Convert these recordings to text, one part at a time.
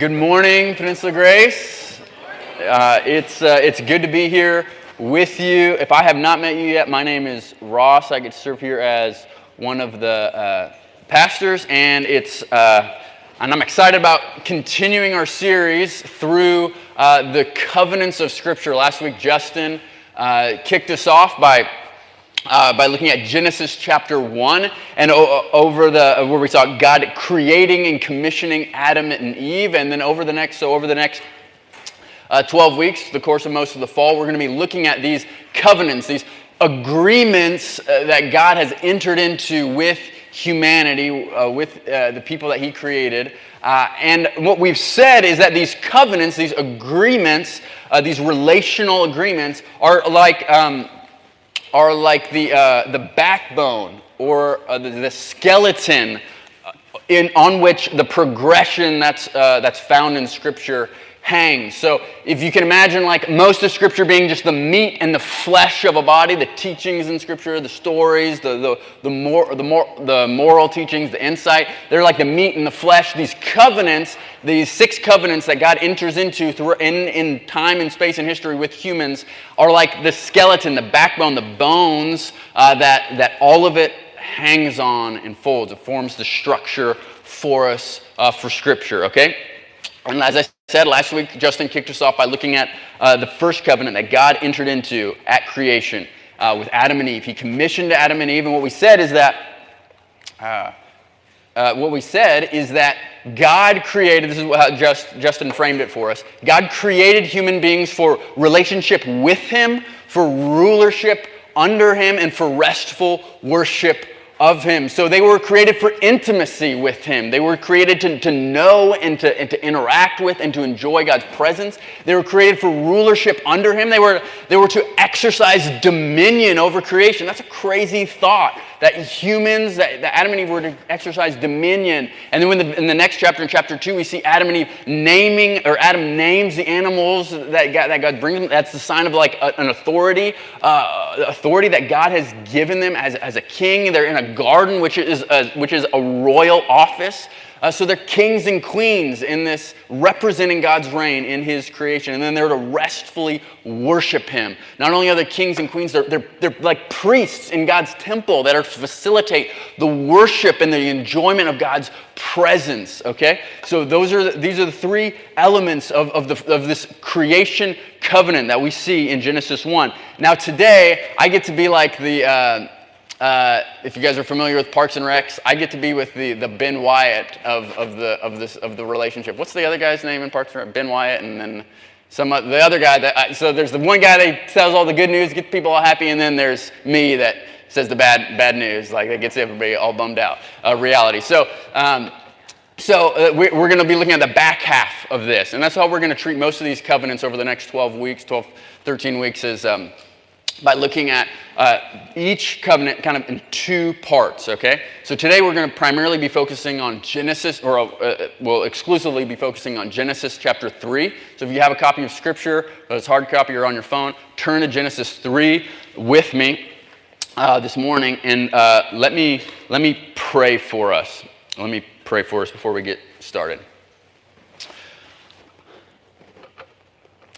Good morning, Peninsula Grace. Uh, it's, uh, it's good to be here with you. If I have not met you yet, my name is Ross. I get to serve here as one of the uh, pastors, and it's uh, and I'm excited about continuing our series through uh, the covenants of Scripture. Last week, Justin uh, kicked us off by uh, by looking at Genesis chapter 1 and over the where we saw God creating and commissioning Adam and Eve and then over the next so over the next uh, 12 weeks the course of most of the fall we're going to be looking at these covenants these agreements uh, that God has entered into with humanity uh, with uh, the people that he created. Uh, and what we've said is that these covenants these agreements these relational agreements are like um, are like the, uh, the backbone or uh, the, the, skeleton uh, in, on which the progression that's, uh, that's found in Scripture hangs. So if you can imagine, like most of Scripture being just the meat and the flesh of a body, the teachings in Scripture, the stories, the, the, the, more, the, more, the moral teachings, the insight, they're like the meat and the flesh. These covenants, these six covenants that God enters into through, in, in time and space and history with humans are like the skeleton, the backbone, the bones uh, that, that all of it hangs on and folds. It forms the structure for us uh, for Scripture, okay? And as I said last week, Justin kicked us off by looking at uh, the first covenant that God entered into at creation uh, with Adam and Eve. He commissioned Adam and Eve, and what we said is that. Uh, uh what we said is that God created, this is how Just, Justin framed it for us. God created human beings for relationship with Him, for rulership under Him, and for restful worship of him. So they were created for intimacy with him. They were created to, to know and to, and to interact with and to enjoy God's presence. They were created for rulership under him. They were, they were to exercise dominion over creation. That's a crazy thought that humans, that, that Adam and Eve were to exercise dominion. And then the, in the next chapter, in chapter 2, we see Adam and Eve naming, or Adam names the animals that God, that God brings them. That's the sign of like a, an authority, uh, authority that God has given them as, as a king. They're in a garden, which is a, which is a royal office. Uh, so they're kings and queens in this representing God's reign in His creation. And then they're to restfully worship Him. Not only are they kings and queens, they're, they're, they're like priests in God's temple that are to facilitate the worship and the enjoyment of God's presence. Okay? So those are the, these are the three elements of, of, the, of this creation covenant that we see in Genesis 1. Now, today, I get to be like the. Uh, uh, if you guys are familiar with Parks and Recs, I get to be with the, the Ben Wyatt of, of, the, of, this, of the relationship. What's the other guy's name in Parks and Rec? Ben Wyatt, and then some the other guy that. I, so there's the one guy that tells all the good news, gets people all happy, and then there's me that says the bad bad news, like that gets everybody all bummed out. Uh, reality. So. Um, so uh, we're going to be looking at the back half of this, and that's how we're going to treat most of these covenants over the next 12 weeks, 12, 13 weeks. Is um, by looking at uh, each covenant kind of in two parts, okay? So today we're going to primarily be focusing on Genesis, or uh, we'll exclusively be focusing on Genesis chapter 3. So if you have a copy of Scripture, whether it's hard copy or on your phone, turn to Genesis 3 with me uh, this morning and uh, let, me, let me pray for us. Let me pray for us before we get started.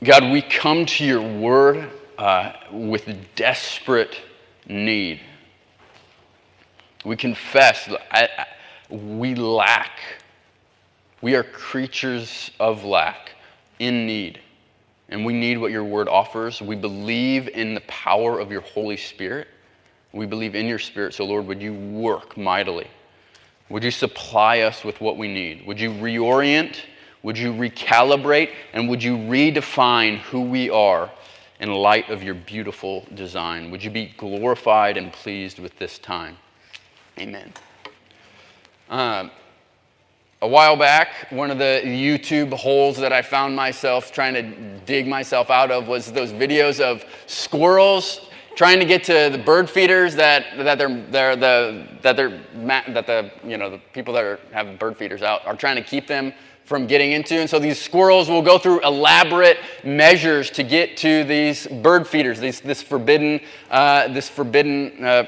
God, we come to your word uh, with desperate need. We confess we lack. We are creatures of lack, in need. And we need what your word offers. We believe in the power of your Holy Spirit. We believe in your Spirit. So, Lord, would you work mightily? Would you supply us with what we need? Would you reorient? Would you recalibrate? And would you redefine who we are in light of your beautiful design. Would you be glorified and pleased with this time? Amen. Uh, a while back, one of the YouTube holes that I found myself trying to dig myself out of was those videos of squirrels trying to get to the bird feeders that, that they're, they're the, that they're, that the, you know, the people that are, have bird feeders out are trying to keep them from getting into. And so these squirrels will go through elaborate measures to get to these bird feeders, these, this forbidden, uh, this forbidden uh,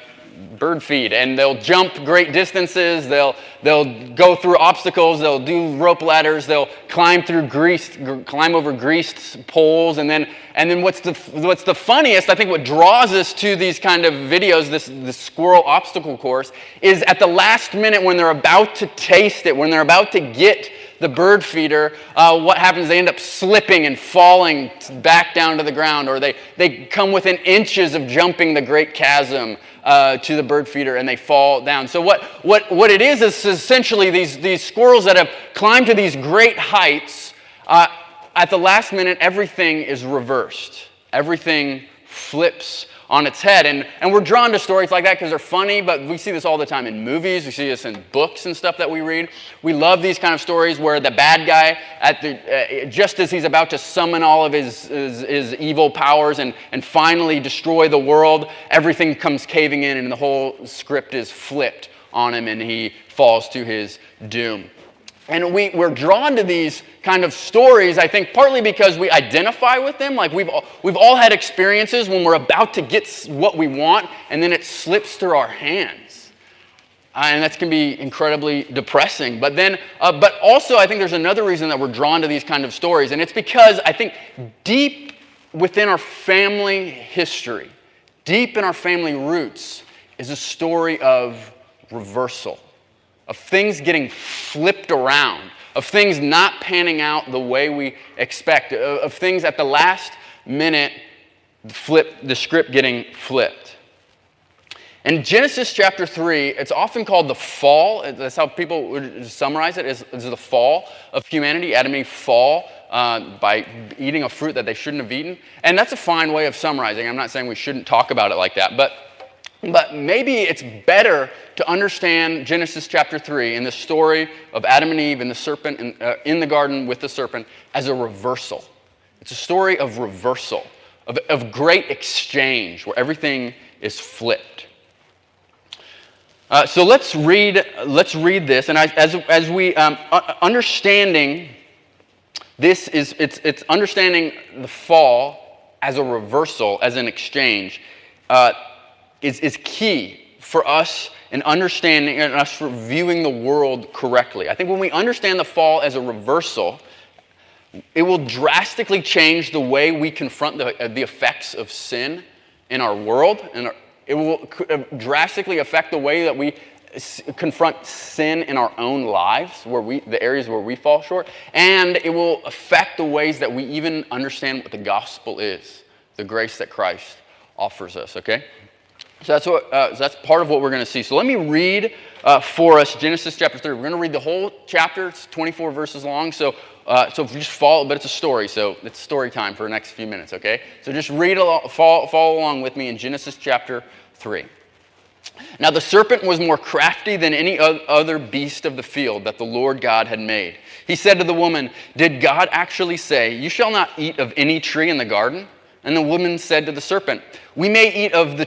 bird feed. And they'll jump great distances. They'll they'll go through obstacles. They'll do rope ladders. They'll climb through greased climb over greased poles. And then and then what's the what's the funniest i think what draws us to these kind of videos this this squirrel obstacle course is at the last minute when they're about to taste it when they're about to get the bird feeder, uh, what happens? They end up slipping and falling back down to the ground, or they, they come within inches of jumping the great chasm uh, to the bird feeder and they fall down. So, what, what, what it is is essentially these, these squirrels that have climbed to these great heights. Uh, at the last minute, everything is reversed, everything flips on its head. And, and we're drawn to stories like that because they're funny, but we see this all the time in movies. We see this in books and stuff that we read. We love these kind of stories where the bad guy, at the, uh, just as he's about to summon all of his, his, his, evil powers and, and finally destroy the world, everything comes caving in and the whole script is flipped on him and he falls to his doom. And we, we're drawn to these kind of stories, I think, partly because we identify with them. Like we've all, we've all had experiences when we're about to get what we want and then it slips through our hands. Uh, and that can be incredibly depressing. But then, uh, but also, I think there's another reason that we're drawn to these kind of stories. And it's because I think deep within our family history, deep in our family roots, is a story of reversal of things getting flipped around, of things not panning out the way we expect, of things at the last minute, flip, the script getting flipped. In Genesis chapter 3, it's often called the fall. That's how people would summarize it, is, is the fall of humanity. Adam and Eve fall uh, by eating a fruit that they shouldn't have eaten. And that's a fine way of summarizing. I'm not saying we shouldn't talk about it like that, but but maybe it's better to understand Genesis chapter 3 and the story of Adam and Eve and the serpent in, uh, in the garden with the serpent as a reversal. It's a story of reversal, of, of great exchange where everything is flipped. Uh, so let's read, let's read this. And I, as, as we, um, understanding this is, it's, it's understanding the fall as a reversal, as an exchange. Uh, is, is key for us in understanding and us viewing the world correctly. I think when we understand the fall as a reversal, it will drastically change the way we confront the, the effects of sin in our world, and it will uh, drastically affect the way that we confront sin in our own lives, where we, the areas where we fall short, and it will affect the ways that we even understand what the gospel is, the grace that Christ offers us, okay? So that's, what, uh, that's part of what we're going to see. So let me read uh, for us Genesis chapter 3. We're going to read the whole chapter. It's 24 verses long. So, uh, so just follow, but it's a story. So it's story time for the next few minutes, okay? So just read along, follow, follow along with me in Genesis chapter 3. Now the serpent was more crafty than any other beast of the field that the Lord God had made. He said to the woman, Did God actually say, You shall not eat of any tree in the garden? And the woman said to the serpent, We may eat of the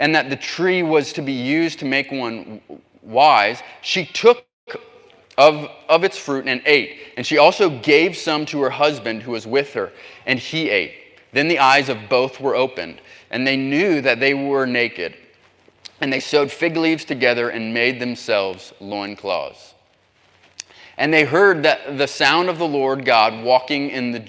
and that the tree was to be used to make one wise, she took of, of its fruit and ate. And she also gave some to her husband who was with her, and he ate. Then the eyes of both were opened, and they knew that they were naked. And they sewed fig leaves together and made themselves loincloths. And they heard that the sound of the Lord God walking in the,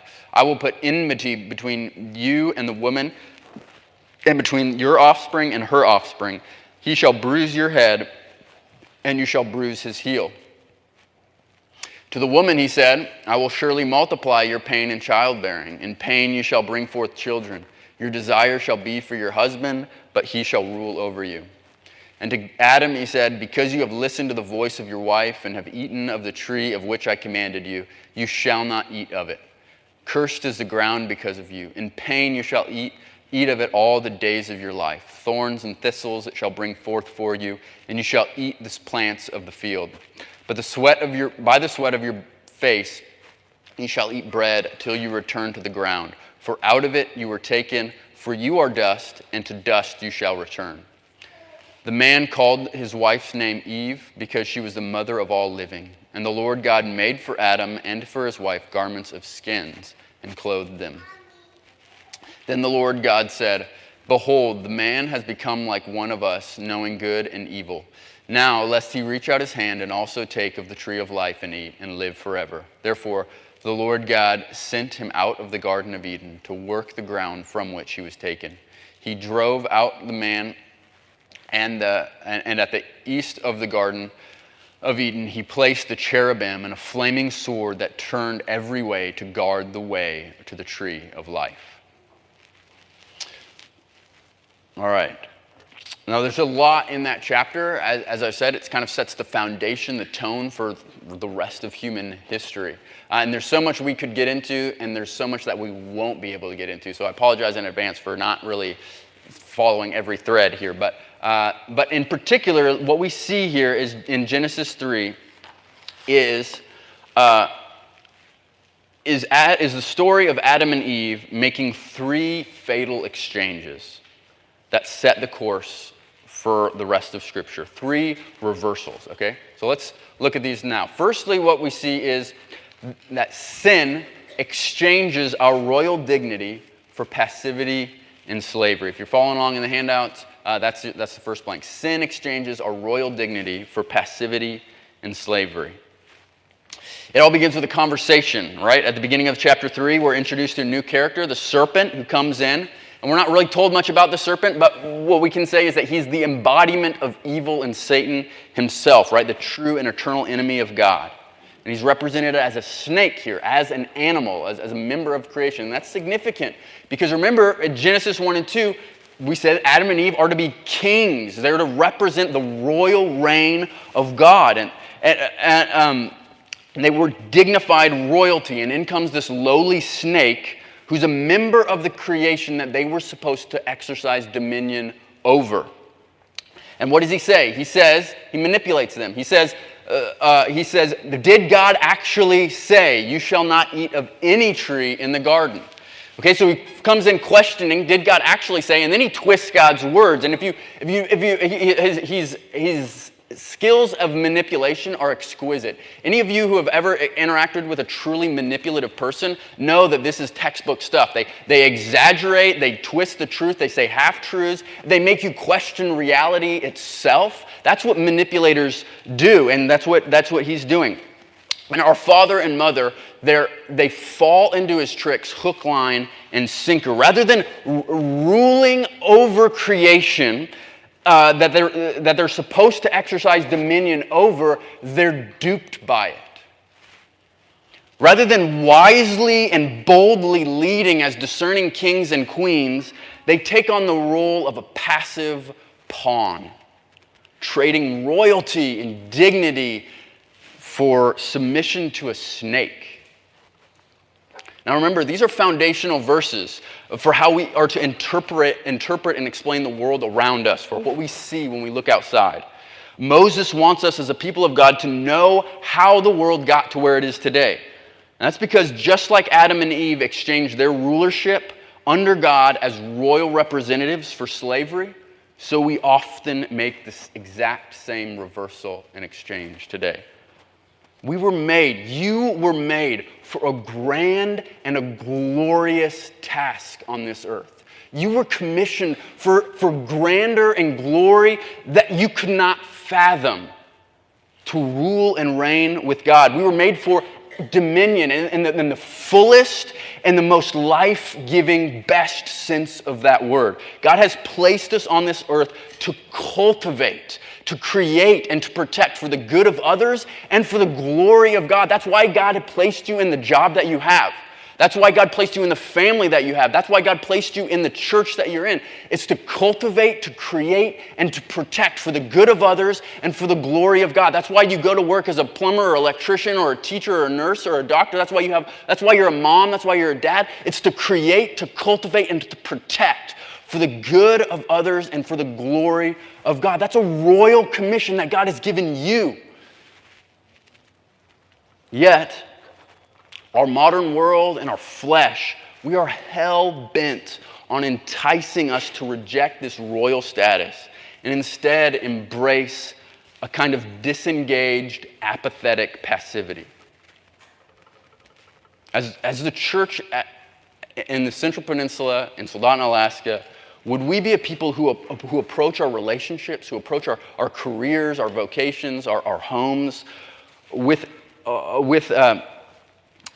I will put enmity between you and the woman, and between your offspring and her offspring. He shall bruise your head, and you shall bruise his heel. To the woman he said, I will surely multiply your pain in childbearing. In pain you shall bring forth children. Your desire shall be for your husband, but he shall rule over you. And to Adam he said, Because you have listened to the voice of your wife and have eaten of the tree of which I commanded you, you shall not eat of it. Cursed is the ground because of you. In pain you shall eat, eat of it all the days of your life. Thorns and thistles it shall bring forth for you, and you shall eat the plants of the field. But the sweat of your, by the sweat of your face you shall eat bread till you return to the ground. For out of it you were taken, for you are dust, and to dust you shall return. The man called his wife's name Eve because she was the mother of all living. And the Lord God made for Adam and for his wife garments of skins and clothed them. Then the Lord God said, Behold, the man has become like one of us, knowing good and evil. Now, lest he reach out his hand and also take of the tree of life and eat and live forever. Therefore, the Lord God sent him out of the Garden of Eden to work the ground from which he was taken. He drove out the man, and, the, and at the east of the Garden of Eden, he placed the cherubim and a flaming sword that turned every way to guard the way to the tree of life. All right. Now, there's a lot in that chapter. As, as I said, it kind of sets the foundation, the tone for the rest of human history. Uh, and there's so much we could get into, and there's so much that we won't be able to get into. So I apologize in advance for not really following every thread here. But, uh, but in particular, what we see here is in Genesis 3 is, uh, is, at, is the story of Adam and Eve making three fatal exchanges that set the course for the rest of Scripture. Three reversals, okay? So let's look at these now. Firstly, what we see is that sin exchanges our royal dignity for passivity and slavery. If you're following along in the handouts, uh, that's, that's the first blank. Sin exchanges our royal dignity for passivity and slavery. It all begins with a conversation, right? At the beginning of chapter 3, we're introduced to a new character, the serpent, who comes in and we're not really told much about the serpent, but what we can say is that he's the embodiment of evil and Satan himself, right? The true and eternal enemy of God. And he's represented as a snake here, as an animal, as, as a member of creation. And that's significant because remember, in Genesis 1 and 2, we said Adam and Eve are to be kings. They're to represent the royal reign of God. And, and, and, um, and they were dignified royalty. And in comes this lowly snake who's a member of the creation that they were supposed to exercise dominion over. And what does he say? He says, he manipulates them. He says, uh, uh, he says, Did God actually say, You shall not eat of any tree in the garden? Okay, so he comes in questioning, did God actually say? And then he twists God's words. And if you, if you, if you, he, he's, he's skills of manipulation are exquisite. Any of you who have ever interacted with a truly manipulative person know that this is textbook stuff. They, they exaggerate, they twist the truth, they say half truths, they make you question reality itself. That's what manipulators do, and that's what, that's what he's doing. And our father and mother, they fall into his tricks hook, line, and sinker. Rather than r- ruling over creation, uh, that, they're, that they're supposed to exercise dominion over, they're duped by it. Rather than wisely and boldly leading as discerning kings and queens, they take on the role of a passive pawn, trading royalty and dignity for submission to a snake. Now remember, these are foundational verses for how we are to interpret, interpret and explain the world around us, for what we see when we look outside. Moses wants us as a people of God to know how the world got to where it is today. And that's because just like Adam and Eve exchanged their rulership under God as royal representatives for slavery, so we often make this exact same reversal and exchange today. We were made, you were made for a grand and a glorious task on this earth. You were commissioned for, for grandeur and glory that you could not fathom to rule and reign with God. We were made for dominion in, the, in the fullest and the most life giving, best sense of that word. God has placed us on this earth to cultivate, to create, and to protect for the good of others and for the glory of God. That's why God had placed you in the job that you have. That's why God placed you in the family that you have. That's why God placed you in the church that you're in. It's to cultivate, to create, and to protect for the good of others and for the glory of God. That's why you go to work as a plumber or electrician or a teacher or a nurse or a doctor. That's why you have that's why you're a mom, that's why you're a dad. It's to create, to cultivate, and to protect for the good of others and for the glory of God. That's a royal commission that God has given you. Yet, our modern world and our flesh, we are hell bent on enticing us to reject this royal status and instead embrace a kind of disengaged, apathetic passivity. As, as the church at, in the Central Peninsula, in Soldotna, Alaska, would we be a people who, who approach our relationships, who approach our, our careers, our vocations, our, our homes with, uh, with uh,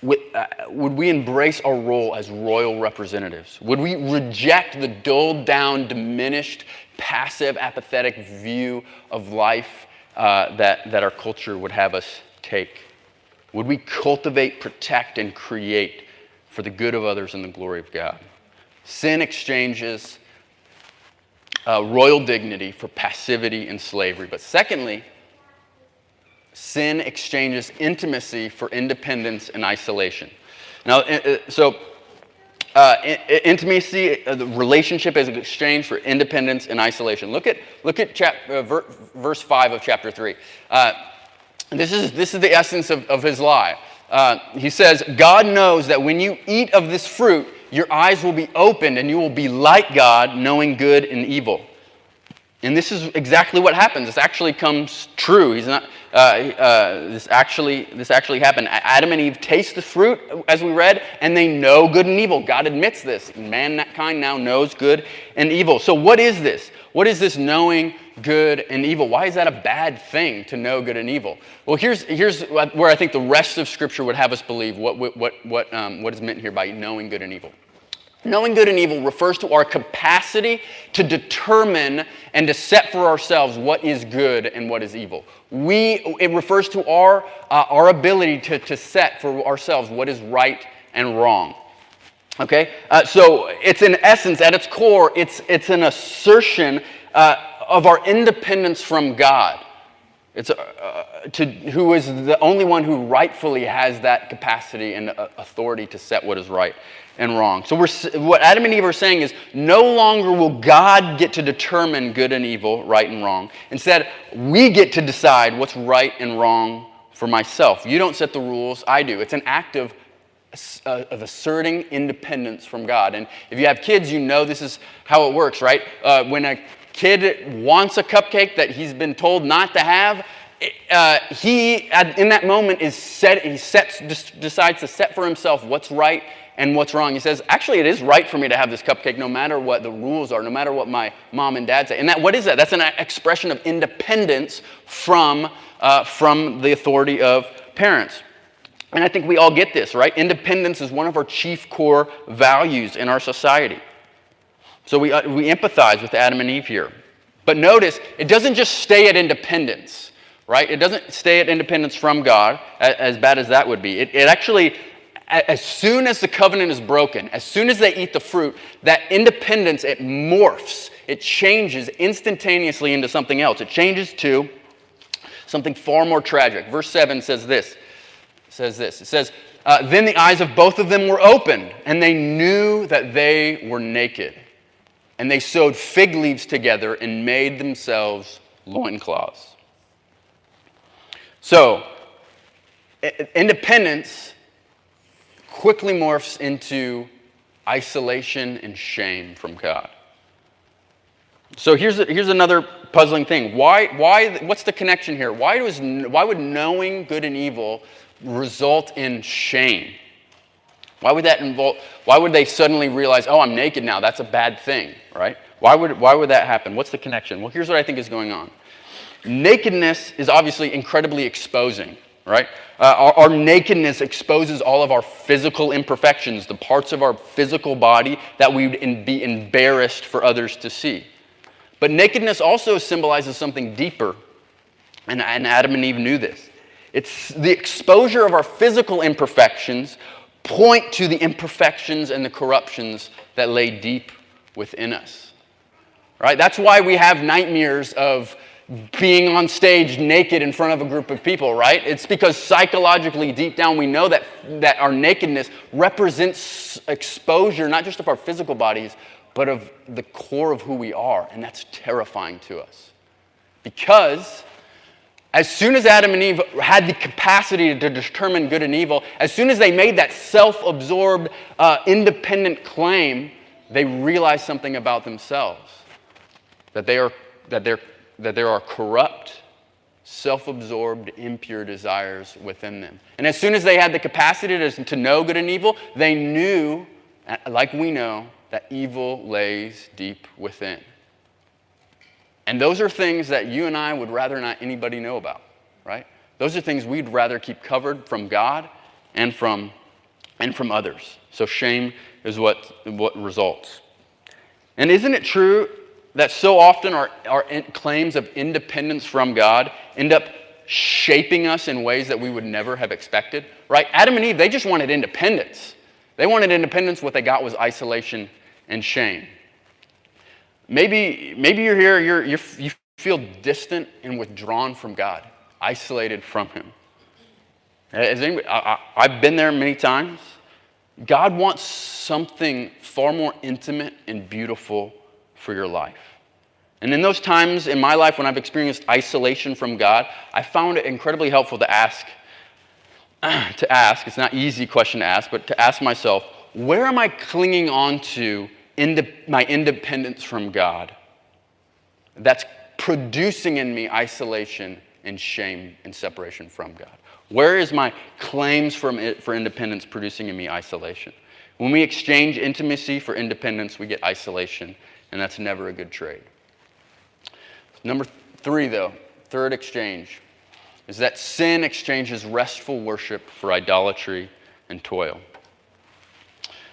would, uh, would we embrace our role as royal representatives? Would we reject the dulled down, diminished, passive, apathetic view of life uh, that, that our culture would have us take? Would we cultivate, protect, and create for the good of others and the glory of God? Sin exchanges uh, royal dignity for passivity and slavery. But secondly, sin exchanges intimacy for independence and isolation. Now, uh, uh, so uh, intimacy, uh, the relationship is exchanged for independence and isolation. Look at, look at chap, uh, ver, verse 5 of chapter 3. Uh, this, is, this is the essence of, of his lie. he says, God knows that when you eat of this fruit, your eyes will be opened and you will be like God, knowing good and evil. And this is exactly what happens. This actually comes true. He's not, uh, uh, this, actually, this actually happened. Adam and Eve taste the fruit, as we read, and they know good and evil. God admits this. Mankind now knows good and evil. So, what is this? What is this knowing good and evil? Why is that a bad thing to know good and evil? Well, here's, here's where I think the rest of Scripture would have us believe what, what, what, um, what is meant here by knowing good and evil. Knowing good and evil refers to our capacity to determine and to set for ourselves what is good and what is evil. We, it refers to our, uh, our ability to, to set for ourselves what is right and wrong. Okay? Uh, so it's in essence, at its core, it's, it's an assertion uh, of our independence from God. It's uh, uh, to, who is the only one who rightfully has that capacity and uh, authority to set what is right and wrong. So we're, what Adam and Eve are saying is no longer will God get to determine good and evil, right and wrong. Instead, we get to decide what's right and wrong for myself. You don't set the rules, I do. It's an act of, of asserting independence from God. And if you have kids, you know this is how it works, right? Uh, when a kid wants a cupcake that he's been told not to have, uh, he, in that moment, is set, he sets, decides to set for himself what's right and what's wrong. He says, actually, it is right for me to have this cupcake no matter what the rules are, no matter what my mom and dad say. And that, what is that? That's an expression of independence from, uh, from the authority of parents. And I think we all get this, right? Independence is one of our chief core values in our society. So we, uh, we empathize with Adam and Eve here. But notice, it doesn't just stay at independence, right? It doesn't stay at independence from God, as bad as that would be. It, it actually as soon as the covenant is broken, as soon as they eat the fruit, that independence, it morphs, it changes instantaneously into something else. It changes to something far more tragic. Verse 7 says this. Says this. It says, uh, Then the eyes of both of them were opened, and they knew that they were naked. And they sewed fig leaves together and made themselves loincloths. So, independence quickly morphs into isolation and shame from God. So here's, here's another puzzling thing. Why, why, what's the connection here? Why, does, why would knowing good and evil result in shame? Why would that involve, why would they suddenly realize, oh, I'm naked now, that's a bad thing, right? Why would, why would that happen? What's the connection? Well, here's what I think is going on. Nakedness is obviously incredibly exposing, right? Uh, our, our, nakedness exposes all of our physical imperfections, the parts of our physical body that we would be embarrassed for others to see. But nakedness also symbolizes something deeper, and, and Adam and Eve knew this. It's the exposure of our physical imperfections point to the imperfections and the corruptions that lay deep within us. Right? That's why we have nightmares of being on stage naked in front of a group of people, right? It's because psychologically, deep down, we know that, that our nakedness represents exposure, not just of our physical bodies, but of the core of who we are. And that's terrifying to us. Because as soon as Adam and Eve had the capacity to determine good and evil, as soon as they made that self absorbed, uh, independent claim, they realized something about themselves that, they are, that, they're, that there are corrupt, self absorbed, impure desires within them. And as soon as they had the capacity to, to know good and evil, they knew, like we know, that evil lays deep within. And those are things that you and I would rather not anybody know about, right? Those are things we'd rather keep covered from God and from, and from others. So shame is what, what results. And isn't it true that so often our, our claims of independence from God end up shaping us in ways that we would never have expected? Right? Adam and Eve, they just wanted independence. They wanted independence. What they got was isolation and shame. Maybe, maybe you're here, you're, you're, you feel distant and withdrawn from God, isolated from Him. Anybody, I, I've been there many times. God wants something far more intimate and beautiful for your life. And in those times in my life when I've experienced isolation from God, I found it incredibly helpful to ask, to ask, it's not an easy question to ask, but to ask myself, where am I clinging on to my independence from God that's producing in me isolation and shame and separation from God? Where is my claims from it, for independence producing in me isolation? When we exchange intimacy for independence, we get isolation, and that's never a good trade. Number three, though, third exchange, is that sin exchanges restful worship for idolatry and toil.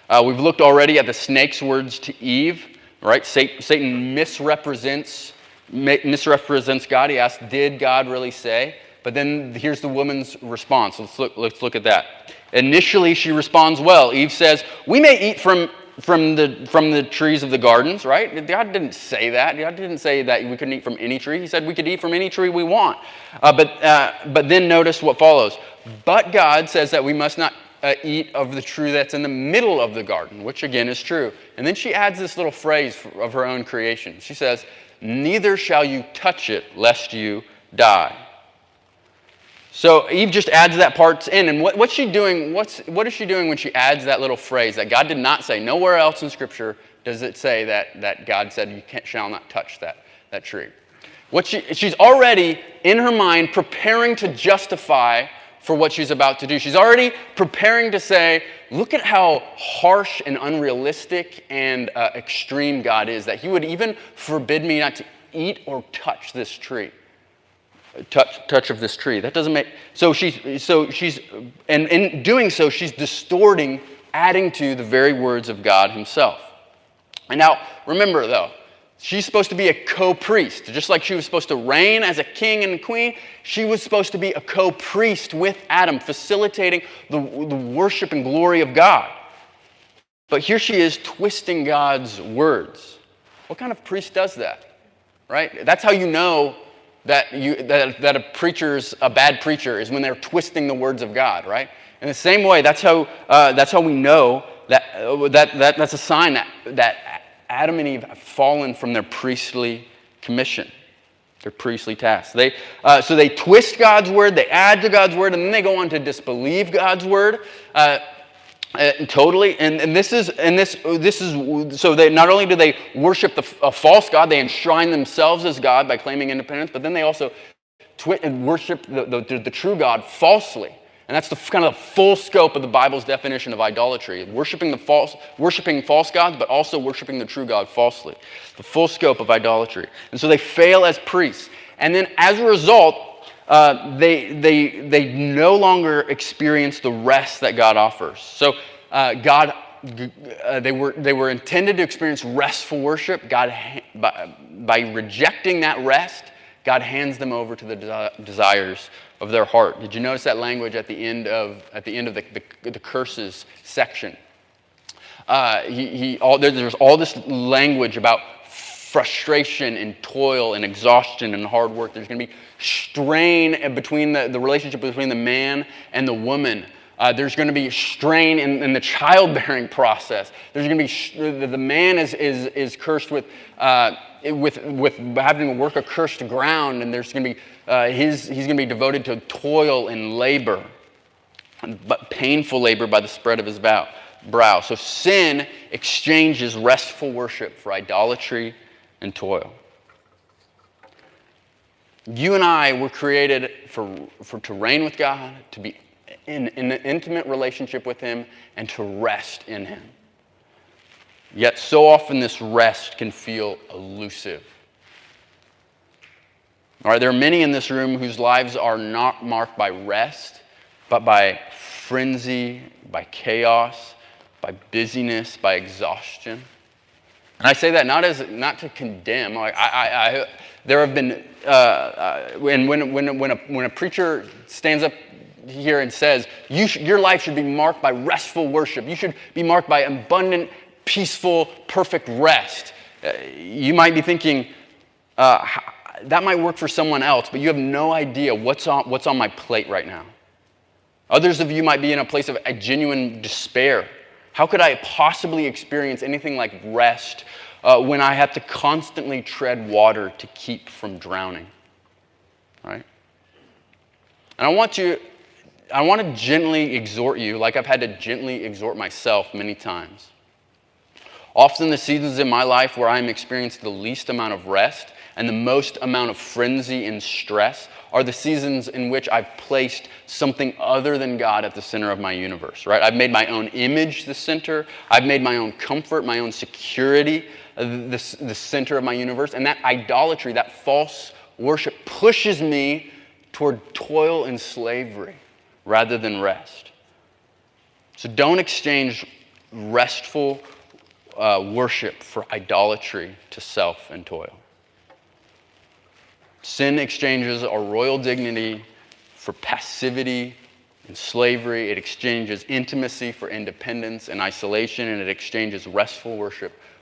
Uh, we've looked already at the snake's words to Eve, right? Satan misrepresents, misrepresents God. He asks, Did God really say? But then here's the woman's response. Let's look, let's look at that. Initially, she responds well. Eve says, We may eat from, from, the, from the trees of the gardens, right? God didn't say that. God didn't say that we couldn't eat from any tree. He said we could eat from any tree we want. Uh, but, uh, but then notice what follows. But God says that we must not uh, eat of the tree that's in the middle of the garden, which again is true. And then she adds this little phrase of her own creation. She says, Neither shall you touch it, lest you die. So Eve just adds that part in. And what, what's she doing? What's, what is she doing when she adds that little phrase that God did not say? Nowhere else in Scripture does it say that, that God said, You shall not touch that, that tree. What she, she's already, in her mind, preparing to justify for what she's about to do. She's already preparing to say, look at how harsh and unrealistic and uh, extreme God is, that He would even forbid me not to eat or touch this tree. Touch, touch of this tree. That doesn't make so she's so she's and in doing so, she's distorting, adding to the very words of God Himself. And now remember though, She's supposed to be a co priest. Just like she was supposed to reign as a king and queen, she was supposed to be a co priest with Adam, facilitating the, the worship and glory of God. But here she is twisting God's words. What kind of priest does that? Right? That's how you know that, you, that, that a preacher's a bad preacher is when they're twisting the words of God, right? In the same way, that's how, uh, that's how we know that, uh, that, that that's a sign that, that Adam and Eve have fallen from their priestly commission, their priestly task. They, uh, so they twist God's word, they add to God's word, and then they go on to disbelieve God's word. Uh, Uh, totally, and, and this is and this this is so they not only do they worship the, a false god, they enshrine themselves as God by claiming independence, but then they also twi- worship the, the, the true God falsely. And that's the kind of the full scope of the Bible's definition of idolatry: worshiping the false, worshiping false gods, but also worshiping the true God falsely. The full scope of idolatry. And so they fail as priests, and then as a result, uh, they, they, they no longer experience the rest that God offers. So, uh, God, uh, they, were, they were intended to experience restful worship. God, by, by rejecting that rest, God hands them over to the desires of their heart. Did you notice that language at the end of, at the, end of the, the, the curses section? Uh, he, he, all, there's all this language about frustration and toil and exhaustion and hard work. There's going to be strain between the, the relationship between the man and the woman. Uh, there's going to be strain in, in, the childbearing process. There's going to be the man is, is, is cursed with, uh, with, with having to work a cursed ground, and there's going to be uh, his, he's going to be devoted to toil and labor, but painful labor by the spread of his bow, brow. So sin exchanges restful worship for idolatry and toil. You and I were created for, for to reign with God, to be in, in an intimate relationship with Him, and to rest in Him. Yet, so often, this rest can feel elusive. All right, there are many in this room whose lives are not marked by rest, but by frenzy, by chaos, by busyness, by exhaustion. And I say that not as not to condemn. Like I, I, I there have been, uh, uh, when, when, when, when, a, when a preacher stands up here and says, you sh- your life should be marked by restful worship. You should be marked by abundant, peaceful, perfect rest. Uh, you might be thinking, uh, that might work for someone else, but you have no idea what's on, what's on my plate right now. Others of you might be in a place of a genuine despair how could I possibly experience anything like rest uh, when I have to constantly tread water to keep from drowning? Right? And I want you, I want to gently exhort you, like I've had to gently exhort myself many times. Often, the seasons in my life where I'm experiencing the least amount of rest and the most amount of frenzy and stress are the seasons in which I've placed something other than God at the center of my universe, right? I've made my own image the center. I've made my own comfort, my own security uh, the, the center of my universe. And that idolatry, that false worship, pushes me toward toil and slavery rather than rest. So don't exchange restful uh, worship for idolatry to self and toil. Sin exchanges our royal dignity for passivity and slavery. It exchanges intimacy for independence and isolation, and it exchanges restful worship